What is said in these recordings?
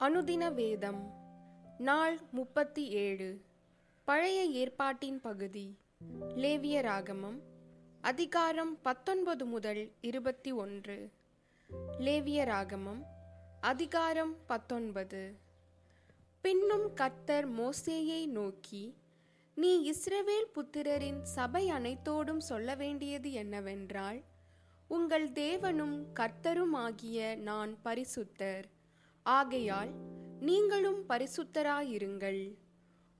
அனுதின வேதம் நாள் முப்பத்தி ஏழு. பழைய ஏற்பாட்டின் பகுதி லேவிய ராகமம் அதிகாரம் பத்தொன்பது முதல் இருபத்தி ஒன்று. லேவிய ராகமம் அதிகாரம் பத்தொன்பது. பின்னும் கர்த்தர் மோசேயை நோக்கி நீ இஸ்ரவேல் புத்திரரின் சபை அனைத்தோடும் சொல்ல வேண்டியது என்னவென்றால் உங்கள் தேவனும் கர்த்தருமாகிய நான் பரிசுத்தர். ஆகையால் நீங்களும் பரிசுத்தராயிருங்கள்.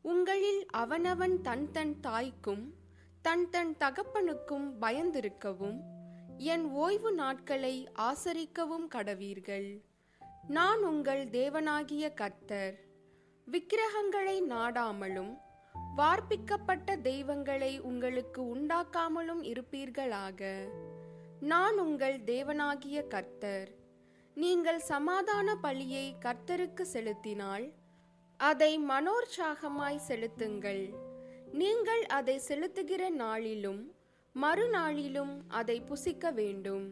உங்களில் அவனவன் தன் தன் தாய்க்கும் தன் தன் தகப்பனுக்கும் பயந்திருக்கவும் என் ஓய்வு நாட்களை ஆசரிக்கவும் கடவீர்கள். நான் உங்கள் தேவனாகிய கர்த்தர். விக்கிரகங்களை நாடாமலும் வார்ப்பிக்கப்பட்ட தெய்வங்களை உங்களுக்கு உண்டாக்காமலும் இருப்பீர்களாக. நான் உங்கள் தேவனாகிய கர்த்தர். நீங்கள் சமாதான பலியை கர்த்தருக்கு செலுத்தினால் அதை மனோற்சாகமாய் செலுத்துங்கள். நீங்கள் அதை செலுத்துகிற நாளிலும் மறுநாளிலும் அதை புசிக்க வேண்டும்.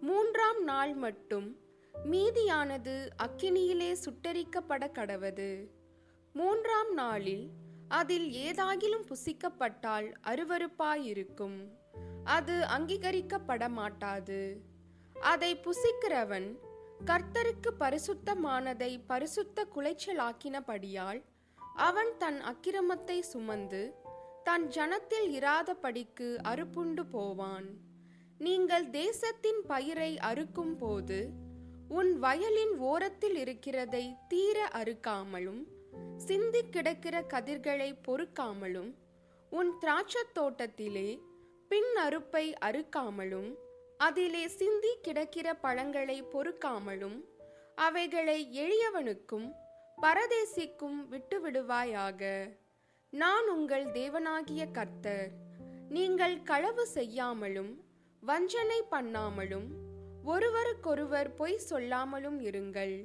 மூன்றாம் நாள் மட்டும் மீதியானது அக்கினியிலே சுட்டரிக்கப்பட கடவது. மூன்றாம் நாளில் அதில் ஏதாகிலும் புசிக்கப்பட்டால் அருவறுப்பாயிருக்கும் அது அங்கீகரிக்கப்பட மாட்டாது அதை புசிக்கிறவன் கர்த்தருக்கு பரிசுத்தமானதை பரிசுத்த குலைச்சலாக்கினபடியால் அவன் தன் அக்கிரமத்தை சுமந்து தன் ஜனத்தில் இராதபடிக்கு அறுப்புண்டு போவான். நீங்கள் தேசத்தின் பயிரை அறுக்கும் போது உன் வயலின் ஓரத்தில் இருக்கிறதை தீர அறுக்காமலும் சிந்தி கிடக்கிற கதிர்களை பொறுக்காமலும் உன் திராட்சத் தோட்டத்திலே பின் அறுப்பை அறுக்காமலும் அதிலே சிந்தி கிடக்கிற பழங்களை பொறுக்காமலும் அவைகளை எளியவனுக்கும் பரதேசிக்கும் விட்டுவிடுவாயாக. நான் உங்கள் தேவனாகிய கர்த்தர். நீங்கள் களவு செய்யாமலும் வஞ்சனை பண்ணாமலும் ஒருவருக்கொருவர் பொய் சொல்லாமலும் இருங்கள்.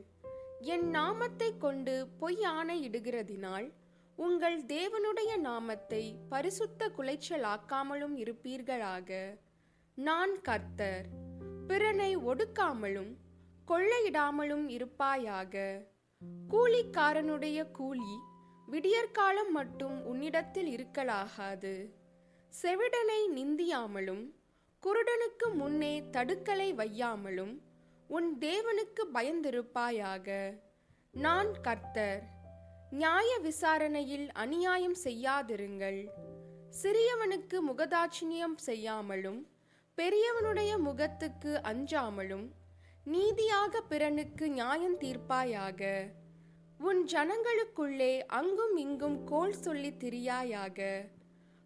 என் நாமத்தை கொண்டு பொய் ஆணையிடுகிறதினால் உங்கள் தேவனுடைய நாமத்தை பரிசுத்த குலைச்சலாக்காமலும் இருப்பீர்களாக. நான் கர்த்தர். பிறனை ஒடுக்காமலும் கொள்ளையிடாமலும் இருப்பாயாக. கூலிக்காரனுடைய கூலி விடியற்காலம் மட்டும் உன்னிடத்தில் இருக்கலாகாது. செவிடனை நிந்தியாமலும் குருடனுக்கு முன்னே தடுக்கலை வையாமலும் உன் தேவனுக்கு பயந்திருப்பாயாக. நான் கர்த்தர். நியாய விசாரணையில் அநியாயம் செய்யாதிருங்கள். சிறியவனுக்கு முகதாட்சிணியம் செய்யாமலும் பெரியவனுடைய முகத்துக்கு அஞ்சாமலும் நீதியாக பிறனுக்கு நியாயம் தீர்ப்பாயாக. உன் ஜனங்களுக்குள்ளே அங்கும் இங்கும் கோல் சொல்லி திரியாயாக.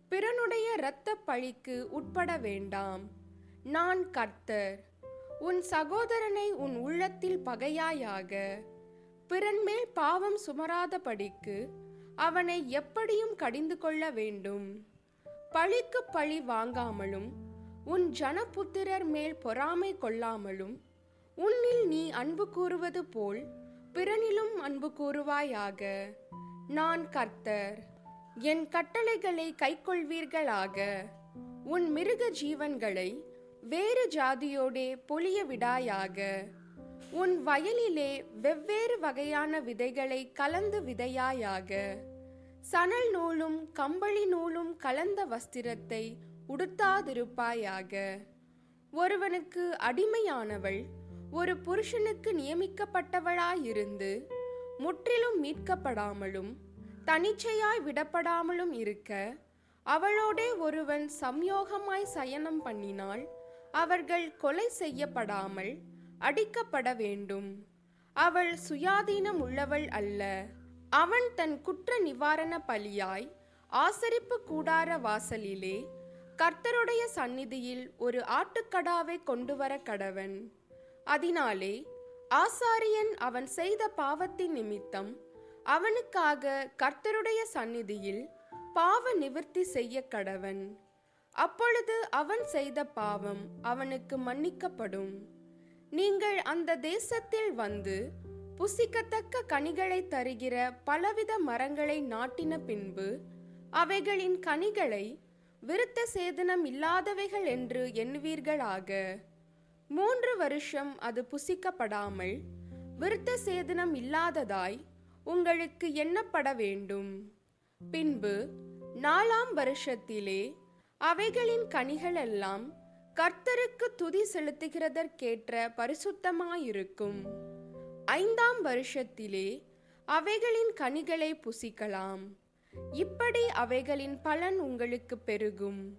பிறனுடைய இரத்த பழிக்கு உட்பட வேண்டாம். நான் கர்த்தர் உன் சகோதரனை உன் உள்ளத்தில் பகையாயாக. பிறன் மேல் பாவம் சுமராதபடிக்கு அவனை எப்படியும் கடிந்து கொள்ள வேண்டும். பழிக்கு பழி வாங்காமலும் உன் ஜனபுத்திரர் மேல் பொறாமை கொள்ளாமலும் உன்னில் நீ அன்பு கூறுவது போல் பிறனிலும் அன்பு கூறுவாயாக. நான் கர்த்தர் என் கட்டளைகளை கைக்கொள்வீர்களாக. உன் மிருக ஜீவன்களை வேறு ஜாதியோடே பொழிய விடாயாக. உன் வயலிலே வெவ்வேறு வகையான விதைகளை கலந்து விதையாயாக. சணல் நூலும் கம்பளி நூலும் கலந்த வஸ்திரத்தை உடுத்தாதிருப்பாயாக. ஒருவனுக்கு அடிமையானவள் ஒரு புருஷனுக்கு நியமிக்கப்பட்டவளாயிருந்து முற்றிலும் மீட்கப்படாமலும் தனிச்சையாய் விடப்படாமலும் இருக்க அவளோடே ஒருவன் சம்யோகமாய் சயனம் பண்ணினால் அவர்கள் கொலை செய்யப்படாமல் அடிக்கப்பட வேண்டும். அவள் சுயாதீனம் உள்ளவள் அல்ல. அவன் தன் குற்ற நிவாரண பலியாய் ஆசரிப்பு கூடார வாசலிலே கர்த்தருடைய சந்நிதியில் ஒரு ஆட்டுக்கடாவை கொண்டு வர கடவன். அதனாலே ஆசாரியன் அவன் செய்த பாவத்தின் நிமித்தம் அவனுக்காக கர்த்தருடைய சந்நிதியில் பாவ நிவர்த்தி செய்ய கடவன். அப்பொழுது அவன் செய்த பாவம் அவனுக்கு மன்னிக்கப்படும். நீங்கள் அந்த தேசத்தில் வந்து புசிக்கத்தக்க கனிகளை தருகிற பலவித மரங்களை நாட்டின பின்பு அவைகளின் கனிகளை விருத்த சேதனம் இல்லாதவைகள் என்று எண்ணுவீர்களாக. மூன்று வருஷம் அது புசிக்கப்படாமல் விருத்த சேதனம் இல்லாததாய் உங்களுக்கு எண்ணப்பட வேண்டும். பின்பு நாலாம் வருஷத்திலே அவைகளின் கனிகளெல்லாம் கர்த்தருக்கு துதி செலுத்துகிறதற்கேற்ற பரிசுத்தமாயிருக்கும். ஐந்தாம் வருஷத்திலே அவைகளின் கனிகளை புசிக்கலாம். இப்படி அவைகளின் பலன் உங்களுக்கு பெருகும்.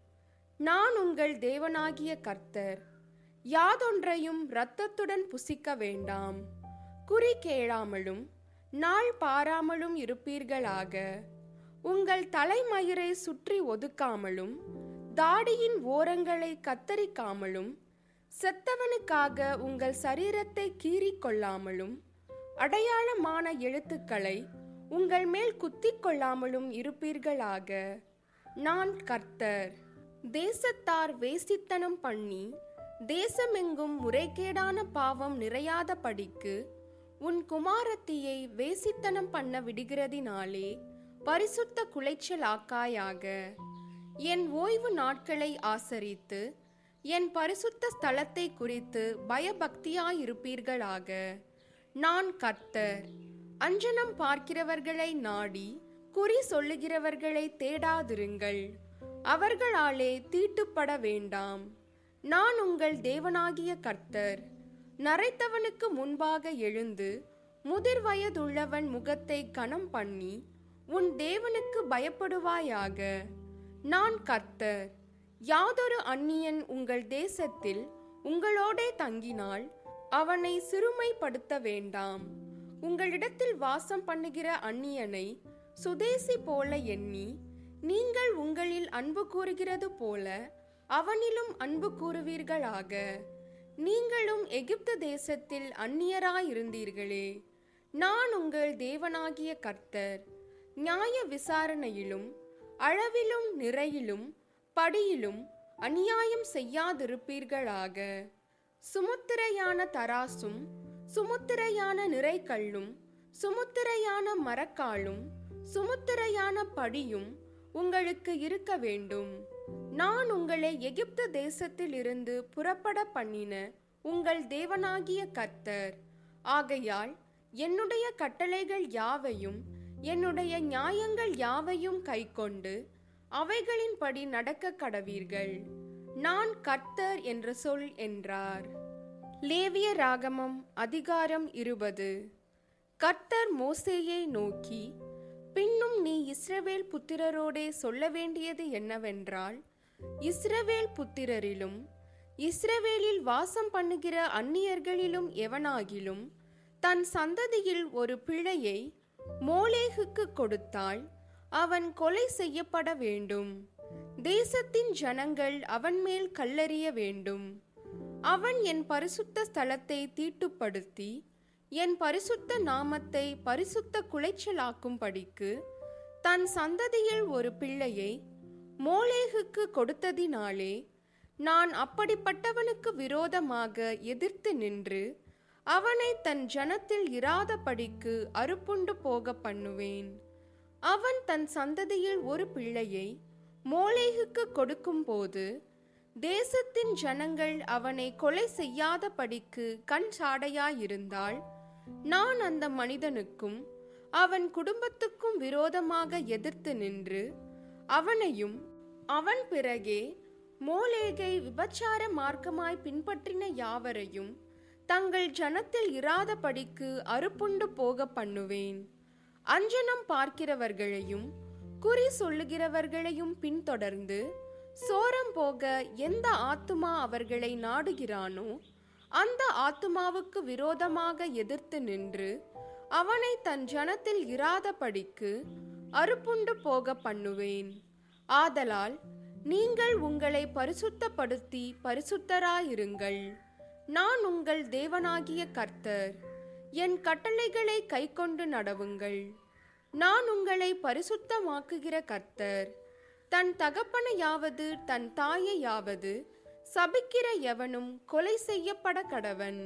நான் உங்கள் தேவனாகிய கர்த்தர். யாதொன்றையும் இரத்தத்துடன் புசிக்க வேண்டாம். குறி கேளாமலும் நாள் பாராமலும் இருப்பீர்களாக. உங்கள் தலைமயிரை சுற்றி ஒதுக்காமலும் தாடியின் ஓரங்களை கத்தரிக்காமலும் செத்தவனுக்காக உங்கள் சரீரத்தை கீறிக்கொள்ளாமலும் அடையாளமான எழுத்துக்களை உங்கள் மேல் குத்திக் கொள்ளாமலும் இருப்பீர்களாக. நான் கர்த்தர். தேசத்தார் வேசித்தனம் பண்ணி தேசமெங்கும் முறைகேடான பாவம் நிறையாத படிக்கு உன் குமாரத்தியை வேசித்தனம் பண்ண விடுகிறதினாலே பரிசுத்த குலைச்சலாக்காயாக என் ஓய்வு நாட்களை ஆசரித்து என் பரிசுத்த ஸ்தலத்தை குறித்து பயபக்தியாயிருப்பீர்களாக. நான் கர்த்தர். அஞ்சனம் பார்க்கிறவர்களை நாடி குறி சொல்லுகிறவர்களை தேடாதிருங்கள். அவர்களாலே தீட்டுப்பட வேண்டாம். நான் உங்கள் தேவனாகிய கர்த்தர். நரைத்தவனுக்கு முன்பாக எழுந்து முதிர் வயதுள்ளவன் முகத்தை கணம் பண்ணி உன் தேவனுக்கு பயப்படுவாயாக. நான் கர்த்தர். யாதொரு அந்நியன் உங்கள் தேசத்தில் உங்களோடே தங்கினால் அவனை சிறுமைப்படுத்த வேண்டாம். உங்களிடத்தில் வாசம் பண்ணுகிற அந்நியனை சுதேசி போல எண்ணி நீங்கள் உங்களில் அன்பு கூறுகிறது போல அவனிலும் அன்பு கூறுவீர்களாக. நீங்களும் எகிப்து தேசத்தில் அந்நியராயிருந்தீர்களே. நான் உங்கள் தேவனாகிய கர்த்தர். நியாய விசாரணையிலும் அளவிலும் நிறையிலும் படியிலும் அநியாயம் செய்யாதிருப்பீர்களாக. சுமுத்திரையான தராசும் சுமுத்திரையான நிறைக்கல்லும் சுமுத்திரையான மரக்காலும் சுமுத்திரையான படியும் உங்களுக்கு இருக்க வேண்டும். நான் உங்களை எகிப்து தேசத்தில் இருந்து புறப்பட பண்ணின உங்கள் தேவனாகிய கர்த்தர். ஆகையால் என்னுடைய கட்டளைகள் யாவையும் என்னுடைய நியாயங்கள் யாவையும் கைக்கொண்டு அவைகளின்படி நடக்க கடவீர்கள். நான் கர்த்தர் என்ற சொல் என்றார். லேவிய ராகமம் அதிகாரம் இருபது. கர்த்தர் மோசேயை நோக்கி பின்னும் நீ இஸ்ரவேல் புத்திரரோடே சொல்ல வேண்டியது என்னவென்றால் இஸ்ரவேல் புத்திரரிலும் இஸ்ரவேலில் வாசம் பண்ணுகிற அந்நியர்களிலும் எவனாகிலும் தன் சந்ததியில் ஒரு பிழையை மோலேகுக்கு கொடுத்தால் அவன் கொலை செய்யப்பட வேண்டும். தேசத்தின் ஜனங்கள் அவன் மேல் கல்லறிய வேண்டும். அவன் என் பரிசுத்த ஸ்தலத்தை தீட்டுப்படுத்தி என் பரிசுத்த நாமத்தை பரிசுத்த குலைச்சலாக்கும்படிக்கு தன் சந்ததியில் ஒரு பிள்ளையை மோலேகுக்கு கொடுத்ததினாலே நான் அப்படிப்பட்டவனுக்கு விரோதமாக எதிர்த்து நின்று அவனை தன் ஜனத்தில் இராதபடிக்கு அறுப்புண்டு போக பண்ணுவேன். அவன் தன் சந்ததியில் ஒரு பிள்ளையை மோலேகுக்கு கொடுக்கும்போது தேசத்தின் ஜனங்கள் அவனை கொலை செய்யாதபடிக்கு கண் சாடையாயிருந்தால் நான் அந்த மனிதனுக்கும் அவன் குடும்பத்துக்கும் விரோதமாக எதிர்த்து நின்று அவனையும் அவன் பிறகே மோலேகை விபச்சார மார்க்கமாய் பின்பற்றின யாவரையும் தங்கள் ஜனத்தில் இராதபடிக்கு அறுப்புண்டு போக பண்ணுவேன். அஞ்சனம் பார்க்கிறவர்களையும் குறி சொல்லுகிறவர்களையும் பின்தொடர்ந்து சோரம் போக எந்த ஆத்துமா அவர்களை நாடுகிறானோ அந்த ஆத்துமாவுக்கு விரோதமாக எதிர்த்து நின்று அவனை தன் ஜனத்தில் இராதபடிக்கு அறுப்புண்டு போக பண்ணுவேன். ஆதலால் நீங்கள் உங்களை பரிசுத்தப்படுத்தி பரிசுத்தராயிருங்கள். நான் உங்கள் தேவனாகிய கர்த்தர். என் கட்டளைகளை கைக்கொண்டு நடவுங்கள். நான் உங்களை பரிசுத்தமாக்குகிற கர்த்தர். தன் தகப்பனையாவது தன் தாயையாவது சபிக்கிற எவனும் கொலை செய்யப்பட கடவன்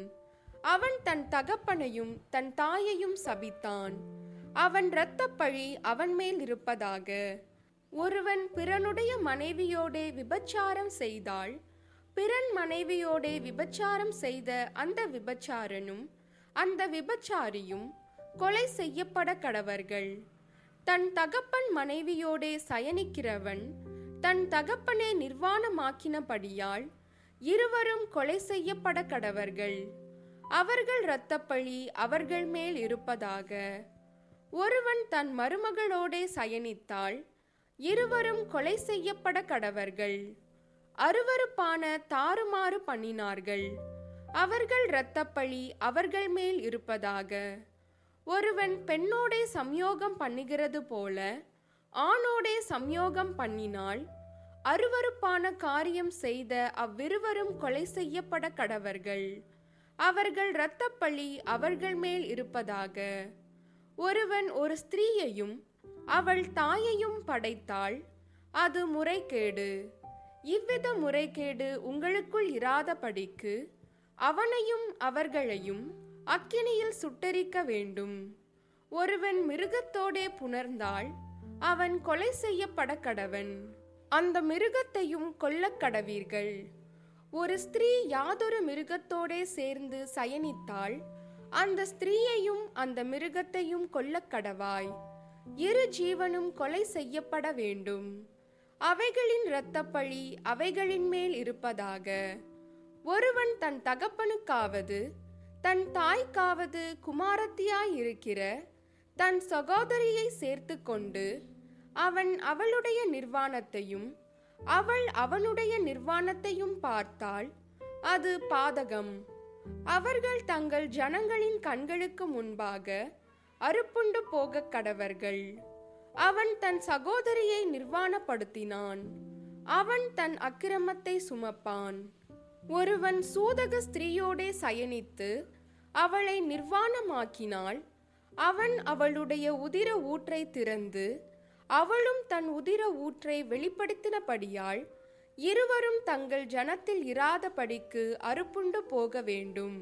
அவன் தன் தகப்பனையும் தன் தாயையும் சபித்தான். அவன் இரத்தப்பழி அவன் மேல் இருப்பதாக. ஒருவன் பிறனுடைய மனைவியோடே விபச்சாரம் செய்தால் பிறன் மனைவியோடே விபச்சாரம் செய்த அந்த விபச்சாரனும் அந்த விபச்சாரியும் கொலை செய்யப்பட கடவர்கள் தன் தகப்பன் மனைவியோடே சயனிக்கிறவன் தன் தகப்பனை நிர்வாணமாக்கினபடியால் இருவரும் கொலை செய்யப்பட கடவர்கள். அவர்கள் இரத்தப்பழி அவர்கள் மேல் இருப்பதாக. ஒருவன் தன் மருமகளோடே சயனித்தால் இருவரும் கொலை செய்யப்பட கடவர்கள். அருவருப்பான தாறுமாறு பண்ணினார்கள். அவர்கள் இரத்தப்பழி அவர்கள் மேல் இருப்பதாக. ஒருவன் பெண்ணோடே சம்யோகம் பண்ணுகிறது போல ஆணோடே சம்யோகம் பண்ணினால் அருவருப்பான காரியம் செய்த அவ்விருவரும் கொலை செய்யப்பட கடவர்கள். அவர்கள் இரத்தப்பழி அவர்கள் மேல் இருப்பதாக. ஒருவன் ஒரு ஸ்திரீயையும் அவள் தாயையும் படைத்தால் அது முறைகேடு. இவ்வித முறைகேடு உங்களுக்குள் இராதபடிக்கு அவனையும் அவர்களையும் அக்கினியில் சுட்டரிக்க வேண்டும். ஒருவன் மிருகத்தோடே புணர்ந்தால் அவன் கொலை செய்யப்பட கடவன். அந்த மிருகத்தையும் கொல்லக்கடவீர்கள் ஒரு ஸ்திரீ யாதொரு மிருகத்தோடே சேர்ந்து சயனித்தால் அந்த ஸ்திரீயையும் அந்த மிருகத்தையும் கொல்லக்கடவாய் இரு ஜீவனும் கொலை செய்யப்பட வேண்டும். அவைகளின் இரத்தப்பழி அவைகளின் மேல் இருப்பதாக. ஒருவன் தன் தகப்பனுக்காவது தன் தாய்க்காவது குமாரத்தியாயிருக்கிற தன் சகோதரியை சேர்த்து கொண்டு அவன் அவளுடைய நிர்வாணத்தையும் அவள் அவனுடைய நிர்வாணத்தையும் பார்த்தால் அது பாதகம். அவர்கள் தங்கள் ஜனங்களின் கண்களுக்கு முன்பாக அறுப்புண்டு போகக் கடவர்கள். அவன் தன் சகோதரியை நிர்வாணப்படுத்தினான். அவன் தன் அக்கிரமத்தை சுமப்பான். ஒருவன் சூதக ஸ்திரீயோடே சயனித்து அவளை நிர்வாணமாக்கினால் அவன் அவளுடைய உதிர ஊற்றை திறந்து அவளும் தன் உதிர ஊற்றை வெளிப்படுத்தினபடியால் இருவரும் தங்கள் ஜனத்தில் இராதபடிக்கு அறுப்புண்டு போக வேண்டும்.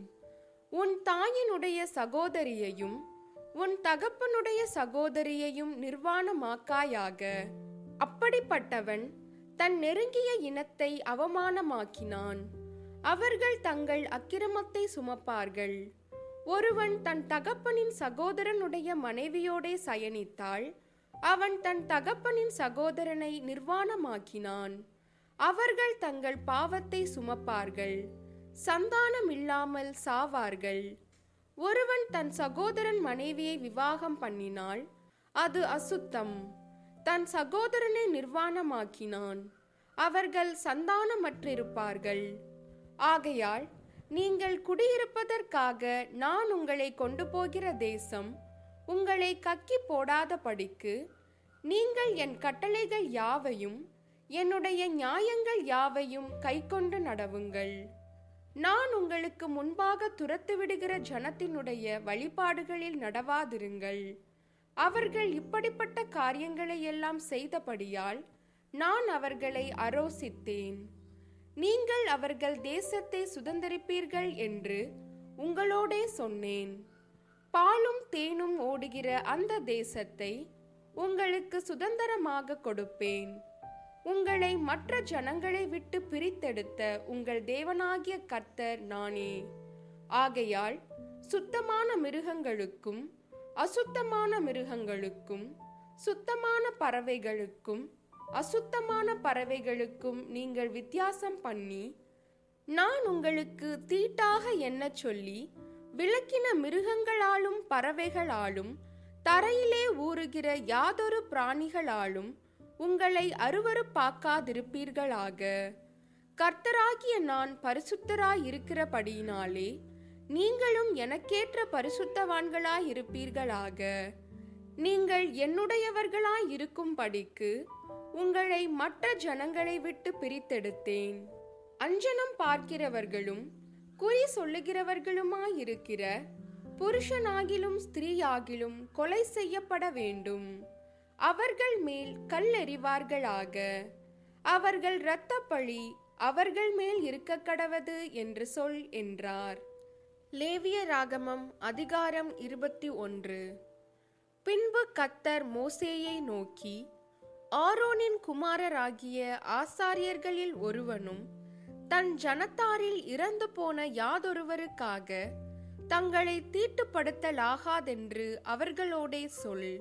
உன் தாயினுடைய சகோதரியையும் உன் தகப்பனுடைய சகோதரியையும் நிர்வாணமாக்காயாக. அப்படிப்பட்டவன் தன் நெருங்கிய இனத்தை அவமானமாக்கினான். அவர்கள் தங்கள் அக்கிரமத்தை சுமப்பார்கள். ஒருவன் தன் தகப்பனின் சகோதரனுடைய மனைவியோடே சயனித்தாள். அவன் தன் தகப்பனின் சகோதரனை நிர்வாணமாக்கினான். அவர்கள் தங்கள் பாவத்தை சுமப்பார்கள். சந்தானம் இல்லாமல் சாவார்கள். ஒருவன் தன் சகோதரன் மனைவியை விவாகம் பண்ணினால் அது அசுத்தம். தன் சகோதரனை நிர்வாணமாக்கினான். அவர்கள் சந்தானமற்றிருப்பார்கள். ஆகையால் நீங்கள் குடியிருப்பதற்காக நான் உங்களை கொண்டு போகிற தேசம் உங்களை கக்கி போடாதபடிக்கு நீங்கள் என் கட்டளைகள் யாவையும் என்னுடைய நியாயங்கள் யாவையும் கைக்கொண்டு நடவுங்கள். நான் உங்களுக்கு முன்பாக துரத்து விடுகிற ஜனத்தினுடைய வழிபாடுகளில் நடவாதிருங்கள். அவர்கள் இப்படிப்பட்ட காரியங்களை எல்லாம் செய்தபடியால் நான் அவர்களை அரோசித்தேன். நீங்கள் அவர்கள் தேசத்தை சுதந்தரிப்பீர்கள் என்று உங்களோடே சொன்னேன். பாலும் தேனும் ஓடுகிற அந்த தேசத்தை உங்களுக்கு சுதந்திரமாக கொடுப்பேன். உங்களை மற்ற ஜனங்களை விட்டு பிரித்தெடுத்த உங்கள் தேவனாகிய கர்த்தர் நானே. ஆகையால் சுத்தமான மிருகங்களுக்கும் அசுத்தமான மிருகங்களுக்கும் சுத்தமான பறவைகளுக்கும் அசுத்தமான பறவைகளுக்கும் நீங்கள் வித்தியாசம் பண்ணி நான் உங்களுக்கு தீட்டாக என்ன சொல்லி விளக்கின மிருகங்களாலும் பறவைகளாலும் தரையிலே ஊறுகிற யாதொரு பிராணிகளாலும் உங்களை அருவறுப்பாக்காதிருப்பீர்களாக கர்த்தராகிய நான் பரிசுத்தராயிருக்கிறபடியினாலே நீங்களும் எனக்கேற்ற பரிசுத்தவான்களாயிருப்பீர்களாக. நீங்கள் என்னுடையவர்களாயிருக்கும்படிக்கு இருக்கும்படிக்கு உங்களை மற்ற ஜனங்களை விட்டு பிரித்தெடுத்தேன். அஞ்சனம் பார்க்கிறவர்களும் குறி சொல்லுகிறவர்களுமாயிருக்கிற புருஷனாகிலும் ஸ்திரீயாகிலும் கொலை செய்யப்பட வேண்டும். அவர்கள் மேல் கல்லெறிவார்களாக. அவர்கள் இரத்தப்பழி அவர்கள் மேல் இருக்க கடவது என்று சொல் என்றார். லேவிய ராகமம் அதிகாரம் இருபத்தி ஒன்று. பின்பு கத்தர் மோசேயை நோக்கி ஆரோனின் குமாரராகிய ஆசாரியர்களில் ஒருவனும் தன் ஜனத்தாரில் இறந்து போன யாதொருவருக்காக தங்களை தீட்டுப்படுத்தலாகாதென்று அவர்களோடே சொல்.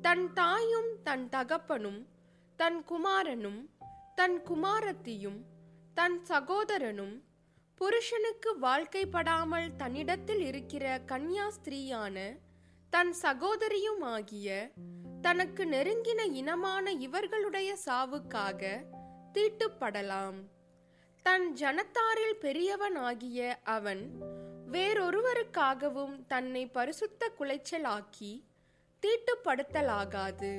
தன் தாயும் தன் தகப்பனும் தன் குமாரனும் தன் குமாரத்தியும் தன் சகோதரனும் புருஷனுக்கு வாழ்க்கைப்படாமல் தன்னிடத்தில் இருக்கிற கன்யா ஸ்திரீயான தன் சகோதரியும் ஆகிய தனக்கு நெருங்கின இனமான இவர்களுடைய சாவுக்காக தீட்டுப்படலாம் தன் ஜனத்தாரில் பெரியவனாகிய அவன் வேறொருவருக்காகவும் தன்னை பரிசுத்த குலைச்சலாக்கி தீட்டுப்படுத்தலாகாது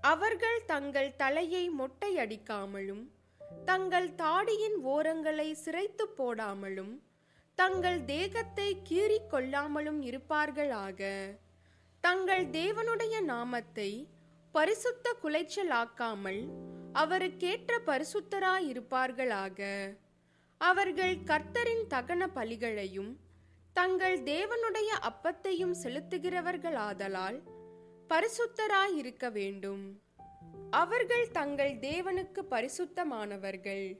அவர்கள் தங்கள் தலையை மொட்டையடிக்காமலும் தங்கள் தாடியின் ஓரங்களை சிரைத்து போடாமலும் தங்கள் தேகத்தை கீறிக் கொள்ளாமலும் இருப்பார்களாக. தங்கள் தேவனுடைய நாமத்தை பரிசுத்த குலைச்சலாக்காமல் அவருக்கேற்ற பரிசுத்தராயிருப்பார்களாக. அவர்கள் கர்த்தரின் தகன பலிகளையும் தங்கள் தேவனுடைய அப்பத்தையும் செலுத்துகிறவர்களாதலால் பரிசுத்தராயிருக்க வேண்டும். அவர்கள் தங்கள் தேவனுக்கு பரிசுத்தமானவர்கள்.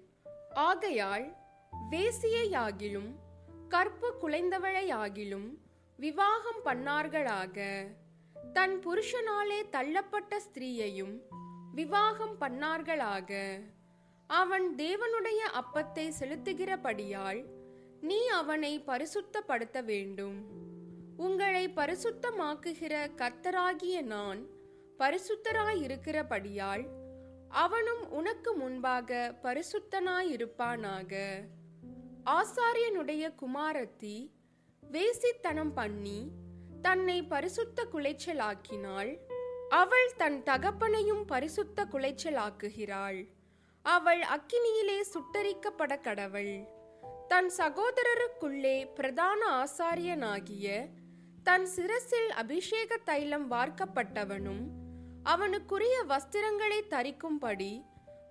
ஆகையால் வேசியையாகிலும் கற்பு குலைந்தவளையாகிலும் விவாகம் பண்ணார்களாக. தன் புருஷனாலே தள்ளப்பட்ட ஸ்திரீயையும் விவாகம் பண்ணார்களாக. அவன் தேவனுடைய அப்பத்தை செலுத்துகிறபடியால் நீ அவனை பரிசுத்தப்படுத்த வேண்டும். உங்களை பரிசுத்தமாக்குகிற கர்த்தராகிய நான் பரிசுத்தராயிருக்கிறபடியால் அவனும் உனக்கு முன்பாக பரிசுத்தனாயிருப்பானாக. ஆசாரியனுடைய குமாரத்தி வேசித்தனம் பண்ணி தன்னை பரிசுத்த குலைச்சலாக்கினாள். அவள் தன் தகப்பனையும் பரிசுத்த குலைச்சலாக்குகிறாள். அவள் அக்கினியிலே சுட்டரிக்கப்பட கடவள். தன் சகோதரருக்குள்ளே பிரதான ஆசாரியனாகிய தன் சிரசில் அபிஷேக தைலம் வார்க்கப்பட்டவனும் அவனுக்குரிய வஸ்திரங்களை தரிக்கும்படி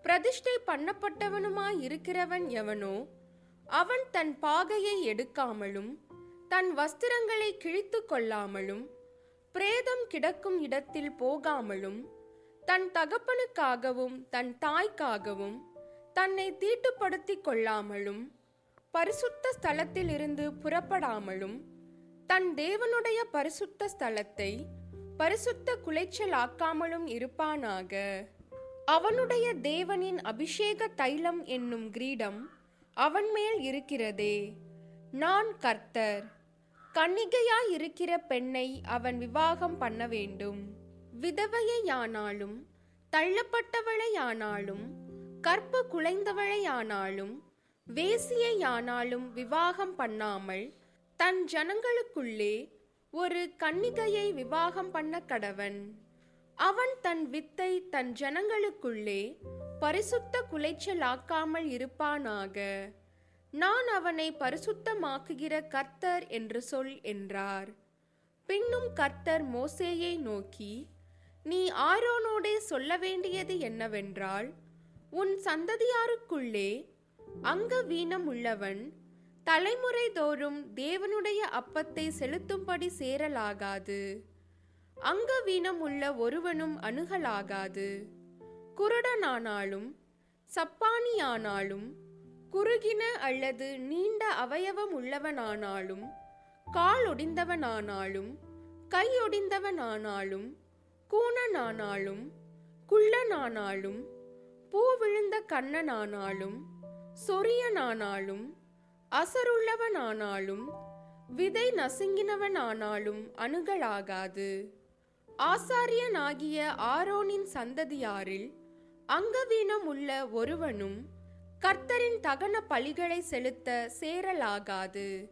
பிரதிஷ்டை பண்ணப்பட்டவனுமாய் இருக்கிறவன் எவனோ அவன் தன் பாகையை எடுக்காமலும் தன் வஸ்திரங்களை கிழித்து கொள்ளாமலும் பிரேதம் கிடக்கும் இடத்தில் போகாமலும் தன் தகப்பனுக்காகவும் தன் தாய்க்காகவும் தன்னை தீட்டுப்படுத்திக் கொள்ளாமலும் பரிசுத்த ஸ்தலத்திலிருந்து புறப்படாமலும் தன் தேவனுடைய பரிசுத்த ஸ்தலத்தை பரிசுத்த குலைச்சலாக்காமலும் இருப்பானாக. அவனுடைய தேவனின் அபிஷேக தைலம் என்னும் கிரீடம் அவன் மேல் இருக்கிறதே. நான் கர்த்தர். கன்னிகையாய் இருக்கிற பெண்ணை அவன் விவாகம் பண்ண வேண்டும். விதவையானாலும் தள்ளப்பட்டவளையானாலும் கற்பு குலைந்தவளையானாலும் வேசியையானாலும் விவாகம் பண்ணாமல் தன் ஜனங்களுக்குள்ளே ஒரு கன்னிகையை விவாகம் பண்ண கடவன். அவன் தன் வித்தை தன் ஜனங்களுக்குள்ளே பரிசுத்த குலைச்சலாக்காமல் இருப்பானாக. நான் அவனை பரிசுத்தமாக்குகிற கர்த்தர் என்று சொல் என்றார். பின்னும் கர்த்தர் மோசேயை நோக்கி நீ ஆரோனோடே சொல்ல வேண்டியது என்னவென்றால் உன் சந்ததியாருக்குள்ளே அங்க வீணம் உள்ளவன் தலைமுறை தோறும் தேவனுடைய அப்பத்தை செலுத்தும்படி சேரலாகாது. அங்க வீணம் உள்ள ஒருவனும் அணுகலாகாது. குருடனானாலும் சப்பானியானாலும் குறுகின அல்லது நீண்ட அவயவம் உள்ளவனானாலும் கால் ஒடிந்தவனானாலும் கையொடிந்தவனானாலும் கூணனானாலும் குள்ளனானாலும் பூ விழுந்த கண்ணனானாலும் சொரியனானாலும் அசருள்ளவனானாலும் விதை நசுங்கினவனானாலும் அணுகலாகாது. ஆசாரியனாகிய ஆரோனின் சந்ததியாரில் அங்கவீனம் உள்ள ஒருவனும் கர்த்தரின் தகன பலிகளை செலுத்த சேரலாகாது.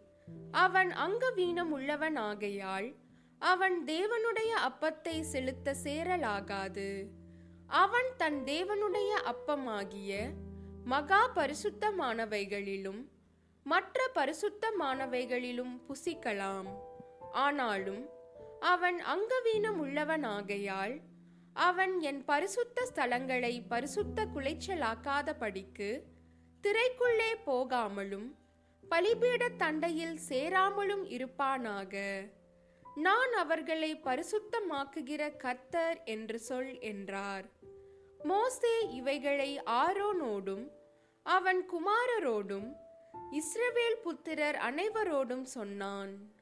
அவன் அங்கவீனம் உள்ளவன் ஆகையால் அவன் தேவனுடைய அப்பத்தை செலுத்த சேரலாகாது. அவன் தன் தேவனுடைய அப்பமாகிய மகா பரிசுத்தமானவைகளிலும் மற்ற பரிசுத்தமானவைகளிலும் புசிக்கலாம். ஆனாலும் அவன் அங்கவீனம் உள்ளவனாகையால் அவன் என் பரிசுத்த ஸ்தலங்களை பரிசுத்த குலைச்சலாக்காதபடிக்கு திரைக்குள்ளே போகாமலும் பலிபீட தண்டையில் சேராமலும் இருப்பானாக? நான் அவர்களை பரிசுத்தமாக்குகிற கர்த்தர் என்று சொல் என்றார். மோசே இவைகளை ஆரோனோடும் அவன் குமாரரோடும் இஸ்ரவேல் புத்திரர் அனைவரோடும் சொன்னான்.